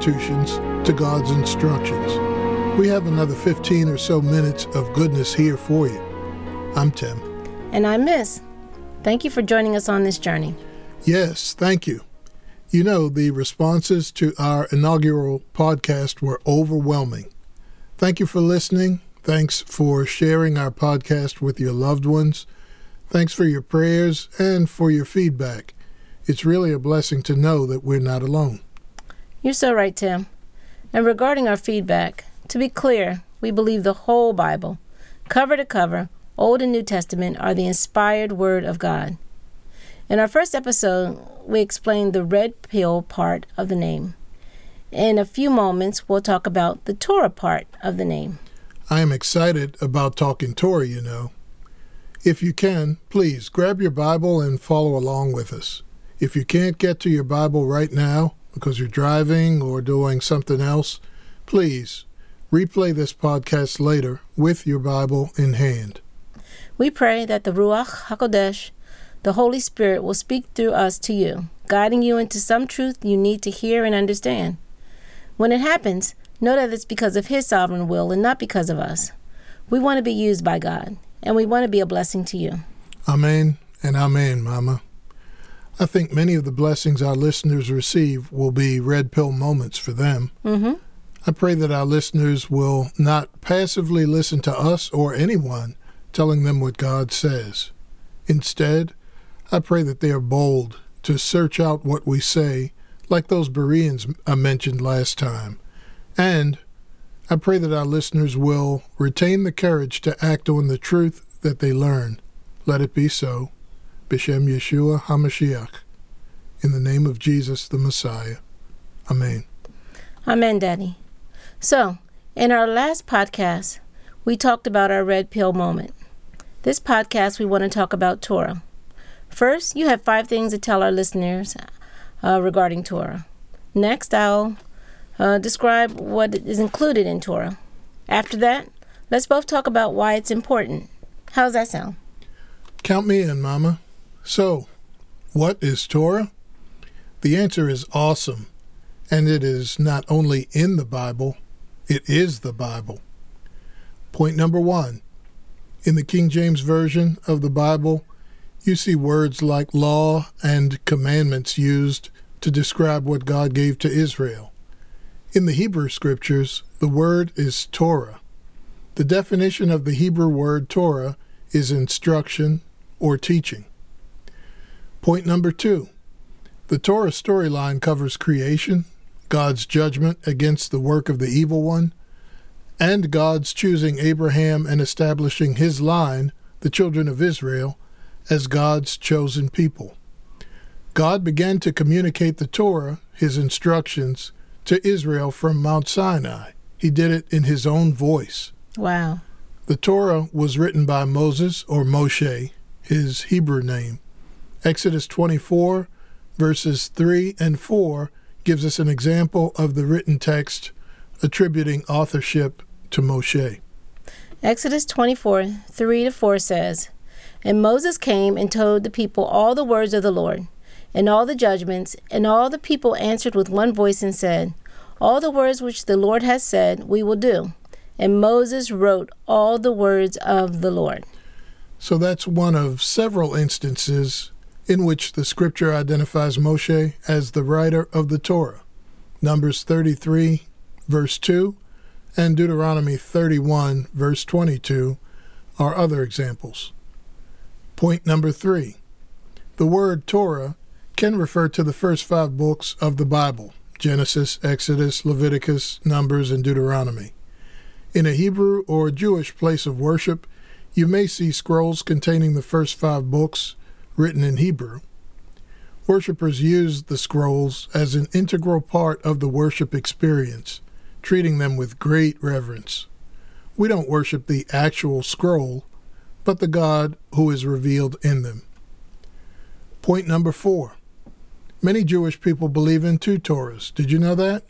institutions to God's instructions. We have another 15 or so minutes of goodness here for you. I'm Tim. And I'm Miss. Thank you for joining us on this journey. Yes, thank you. You know, the responses to our inaugural podcast were overwhelming. Thank you for listening. Thanks for sharing our podcast with your loved ones. Thanks for your prayers and for your feedback. It's really a blessing to know that we're not alone. You're so right, Tim. And regarding our feedback, to be clear, we believe the whole Bible, cover to cover, Old and New Testament, are the inspired Word of God. In our first episode, we explained the red pill part of the name. In a few moments, we'll talk about the Torah part of the name. I am excited about talking Torah, you know. If you can, please grab your Bible and follow along with us. If you can't get to your Bible right now because you're driving or doing something else, please replay this podcast later with your Bible in hand. We pray that the Ruach HaKodesh the Holy Spirit will speak through us to you, guiding you into some truth you need to hear and understand. When it happens, know that it's because of His sovereign will and not because of us. We want to be used by God, and we want to be a blessing to you. Amen and amen, Mama. I think many of the blessings our listeners receive will be red pill moments for them. Mm-hmm. I pray that our listeners will not passively listen to us or anyone telling them what God says. Instead, I pray that they are bold to search out what we say, like those Bereans I mentioned last time. And I pray that our listeners will retain the courage to act on the truth that they learn. Let it be so. B'Shem Yeshua HaMashiach. In the name of Jesus the Messiah. Amen. Amen, Daddy. So, in our last podcast, we talked about our red pill moment. This podcast, we want to talk about Torah. First, you have five things to tell our listeners uh, regarding Torah. Next, I'll uh, describe what is included in Torah. After that, let's both talk about why it's important. How's that sound? Count me in, Mama. So, what is Torah? The answer is awesome, and it is not only in the Bible, it is the Bible. Point number one in the King James Version of the Bible, you see words like law and commandments used to describe what God gave to Israel. In the Hebrew scriptures, the word is Torah. The definition of the Hebrew word Torah is instruction or teaching. Point number two the Torah storyline covers creation, God's judgment against the work of the evil one, and God's choosing Abraham and establishing his line, the children of Israel, as God's chosen people. God began to communicate the Torah, his instructions, to Israel from Mount Sinai. He did it in his own voice. Wow. The Torah was written by Moses or Moshe, his Hebrew name. Exodus 24, verses 3 and 4 gives us an example of the written text attributing authorship to Moshe. Exodus 24, 3 to 4 says, and Moses came and told the people all the words of the Lord, and all the judgments, and all the people answered with one voice and said, All the words which the Lord has said, we will do. And Moses wrote all the words of the Lord. So that's one of several instances in which the scripture identifies Moshe as the writer of the Torah. Numbers 33, verse 2, and Deuteronomy 31, verse 22 are other examples. Point number three the word Torah can refer to the first five books of the Bible Genesis, Exodus, Leviticus, Numbers, and Deuteronomy. In a Hebrew or Jewish place of worship, you may see scrolls containing the first five books written in Hebrew. Worshippers use the scrolls as an integral part of the worship experience, treating them with great reverence. We don't worship the actual scroll, but the God who is revealed in them. Point number four many Jewish people believe in two Torahs. Did you know that?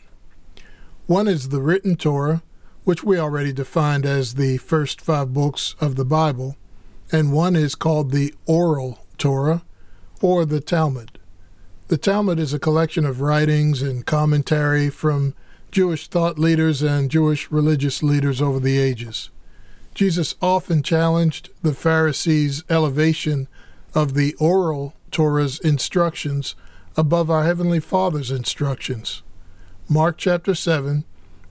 One is the written Torah, which we already defined as the first five books of the Bible, and one is called the oral Torah or the Talmud. The Talmud is a collection of writings and commentary from Jewish thought leaders and Jewish religious leaders over the ages. Jesus often challenged the Pharisees' elevation of the oral Torah's instructions above our Heavenly Father's instructions. Mark chapter 7,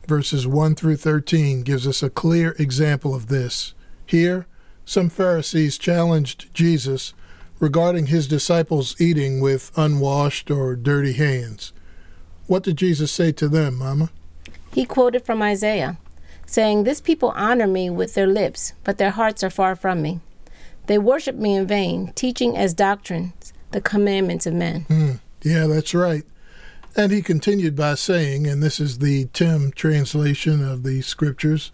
verses 1 through 13 gives us a clear example of this. Here, some Pharisees challenged Jesus regarding his disciples eating with unwashed or dirty hands. What did Jesus say to them, Mama? He quoted from Isaiah, saying, This people honor me with their lips, but their hearts are far from me. They worship me in vain, teaching as doctrines the commandments of men. Mm, yeah, that's right. And he continued by saying, and this is the Tim translation of the scriptures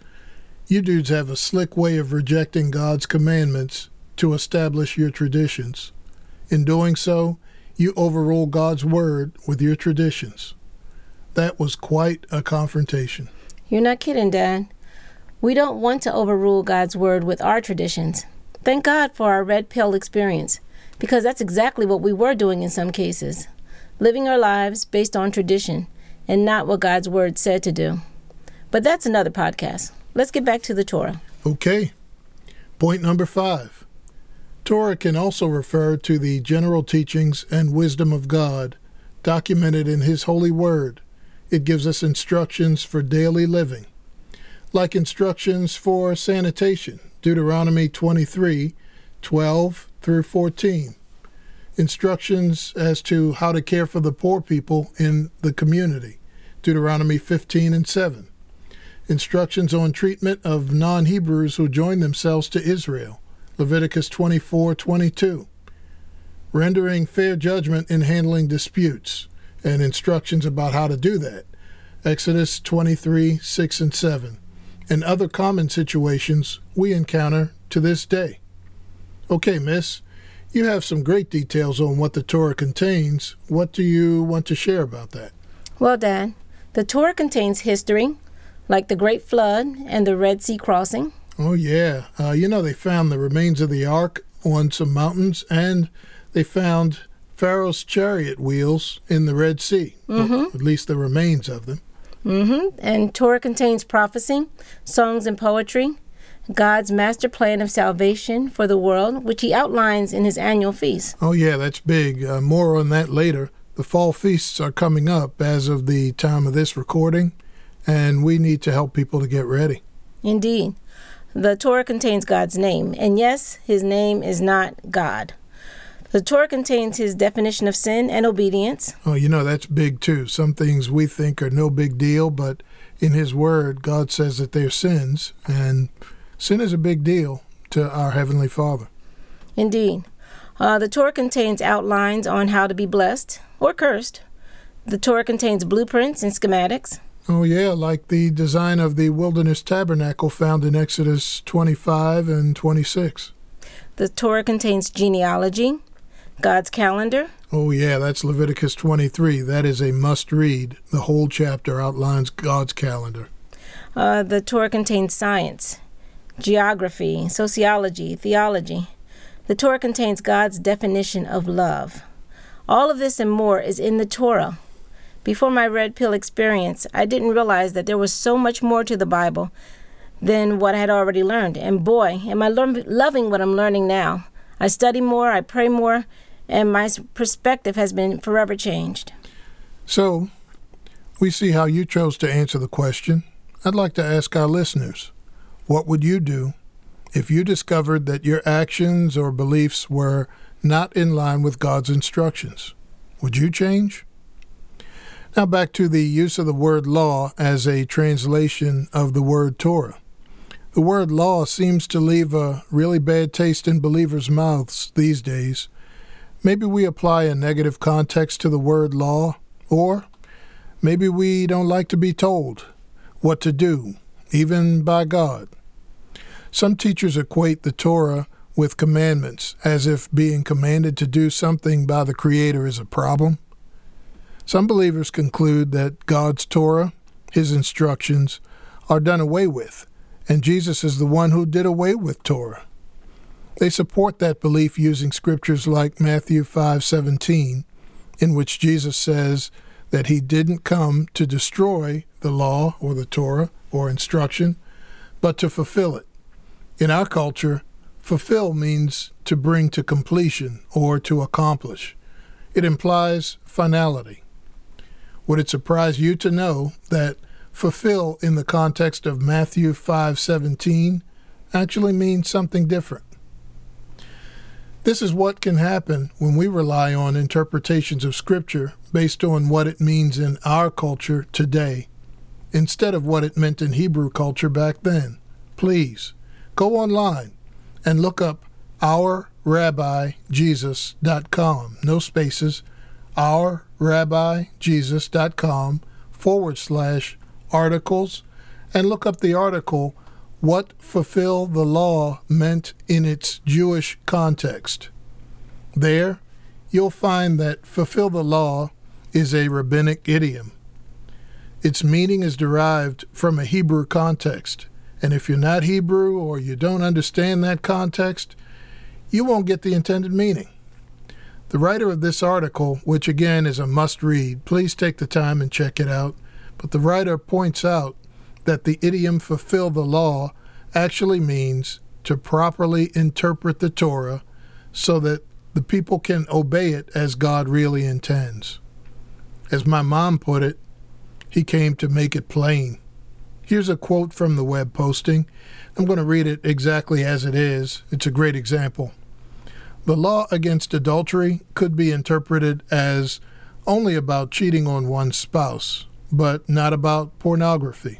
you dudes have a slick way of rejecting God's commandments to establish your traditions. In doing so, you overrule God's word with your traditions. That was quite a confrontation. You're not kidding, Dad. We don't want to overrule God's word with our traditions. Thank God for our red pill experience, because that's exactly what we were doing in some cases living our lives based on tradition and not what God's word said to do. But that's another podcast. Let's get back to the Torah. Okay. Point number five Torah can also refer to the general teachings and wisdom of God documented in His holy word. It gives us instructions for daily living, like instructions for sanitation, Deuteronomy 23 12 through 14. Instructions as to how to care for the poor people in the community, Deuteronomy 15 and 7. Instructions on treatment of non Hebrews who join themselves to Israel, Leviticus 24:22. Rendering fair judgment in handling disputes and instructions about how to do that. Exodus 23, 6 and 7, and other common situations we encounter to this day. Okay, miss, you have some great details on what the Torah contains. What do you want to share about that? Well, Dad, the Torah contains history, like the Great Flood and the Red Sea crossing, Oh, yeah. Uh, you know, they found the remains of the ark on some mountains, and they found Pharaoh's chariot wheels in the Red Sea, mm-hmm. at least the remains of them. Mm-hmm. And Torah contains prophecy, songs, and poetry, God's master plan of salvation for the world, which he outlines in his annual feast. Oh, yeah, that's big. Uh, more on that later. The fall feasts are coming up as of the time of this recording, and we need to help people to get ready. Indeed. The Torah contains God's name, and yes, his name is not God. The Torah contains his definition of sin and obedience. Oh, you know, that's big too. Some things we think are no big deal, but in his word, God says that they're sins, and sin is a big deal to our Heavenly Father. Indeed. Uh, the Torah contains outlines on how to be blessed or cursed. The Torah contains blueprints and schematics. Oh, yeah, like the design of the wilderness tabernacle found in Exodus 25 and 26. The Torah contains genealogy, God's calendar. Oh, yeah, that's Leviticus 23. That is a must read. The whole chapter outlines God's calendar. Uh, the Torah contains science, geography, sociology, theology. The Torah contains God's definition of love. All of this and more is in the Torah. Before my red pill experience, I didn't realize that there was so much more to the Bible than what I had already learned. And boy, am I lo- loving what I'm learning now. I study more, I pray more, and my perspective has been forever changed. So, we see how you chose to answer the question. I'd like to ask our listeners what would you do if you discovered that your actions or beliefs were not in line with God's instructions? Would you change? Now, back to the use of the word law as a translation of the word Torah. The word law seems to leave a really bad taste in believers' mouths these days. Maybe we apply a negative context to the word law, or maybe we don't like to be told what to do, even by God. Some teachers equate the Torah with commandments, as if being commanded to do something by the Creator is a problem. Some believers conclude that God's Torah, his instructions, are done away with, and Jesus is the one who did away with Torah. They support that belief using scriptures like Matthew 5:17, in which Jesus says that he didn't come to destroy the law or the Torah or instruction, but to fulfill it. In our culture, fulfill means to bring to completion or to accomplish. It implies finality. Would it surprise you to know that fulfill in the context of Matthew 5:17 actually means something different? This is what can happen when we rely on interpretations of Scripture based on what it means in our culture today instead of what it meant in Hebrew culture back then. Please go online and look up ourrabbijesus.com, no spaces, ourrabbijesus.com forward slash articles, and look up the article what fulfill the law meant in its Jewish context. There, you'll find that fulfill the law is a rabbinic idiom. Its meaning is derived from a Hebrew context, and if you're not Hebrew or you don't understand that context, you won't get the intended meaning. The writer of this article, which again is a must read, please take the time and check it out, but the writer points out that the idiom fulfill the law actually means to properly interpret the Torah so that the people can obey it as God really intends. As my mom put it, he came to make it plain. Here's a quote from the web posting. I'm going to read it exactly as it is. It's a great example. The law against adultery could be interpreted as only about cheating on one's spouse, but not about pornography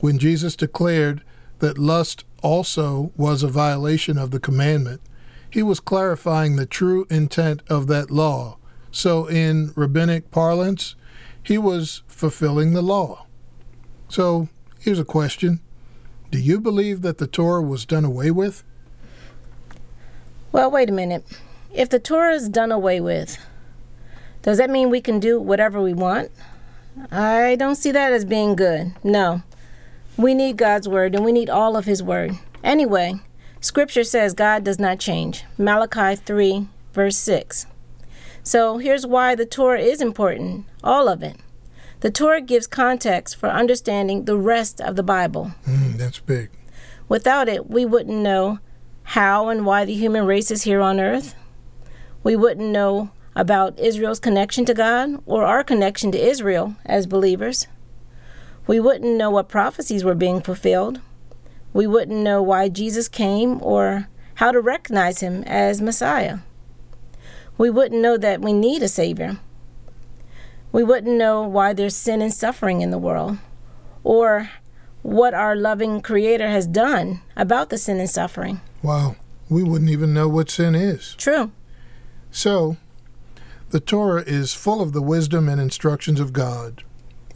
when Jesus declared that lust also was a violation of the commandment, he was clarifying the true intent of that law. So, in rabbinic parlance, he was fulfilling the law. So, here's a question Do you believe that the Torah was done away with? Well, wait a minute. If the Torah is done away with, does that mean we can do whatever we want? I don't see that as being good. No. We need God's word and we need all of his word. Anyway, scripture says God does not change. Malachi 3, verse 6. So here's why the Torah is important all of it. The Torah gives context for understanding the rest of the Bible. Mm, that's big. Without it, we wouldn't know how and why the human race is here on earth. We wouldn't know about Israel's connection to God or our connection to Israel as believers. We wouldn't know what prophecies were being fulfilled. We wouldn't know why Jesus came or how to recognize him as Messiah. We wouldn't know that we need a Savior. We wouldn't know why there's sin and suffering in the world or what our loving Creator has done about the sin and suffering. Wow, we wouldn't even know what sin is. True. So, the Torah is full of the wisdom and instructions of God.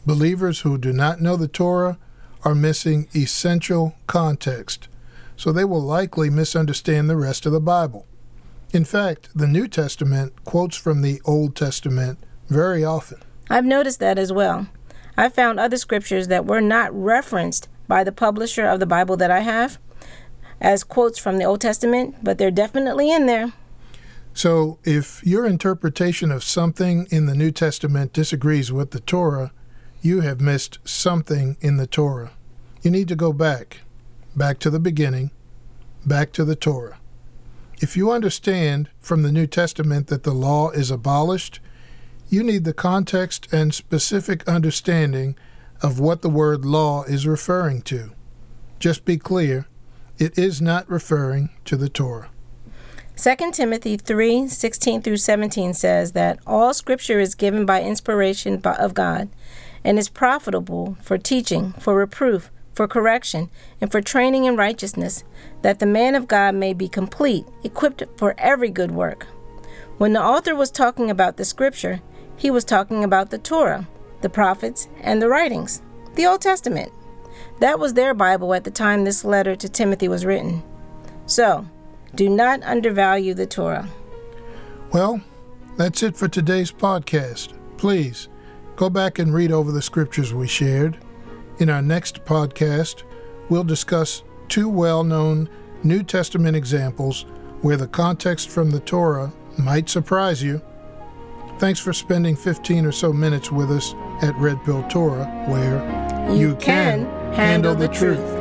Believers who do not know the Torah are missing essential context, so they will likely misunderstand the rest of the Bible. In fact, the New Testament quotes from the Old Testament very often. I've noticed that as well. I found other scriptures that were not referenced by the publisher of the Bible that I have as quotes from the Old Testament, but they're definitely in there. So, if your interpretation of something in the New Testament disagrees with the Torah, you have missed something in the Torah. You need to go back, back to the beginning, back to the Torah. If you understand from the New Testament that the law is abolished, you need the context and specific understanding of what the word law is referring to. Just be clear, it is not referring to the Torah. 2 Timothy 3 16 through 17 says that all scripture is given by inspiration of God and is profitable for teaching, for reproof, for correction, and for training in righteousness, that the man of God may be complete, equipped for every good work. When the author was talking about the scripture, he was talking about the Torah, the prophets, and the writings, the Old Testament. That was their Bible at the time this letter to Timothy was written. So, do not undervalue the Torah. Well, that's it for today's podcast. Please Go back and read over the scriptures we shared. In our next podcast, we'll discuss two well known New Testament examples where the context from the Torah might surprise you. Thanks for spending 15 or so minutes with us at Red Pill Torah, where You can handle the truth.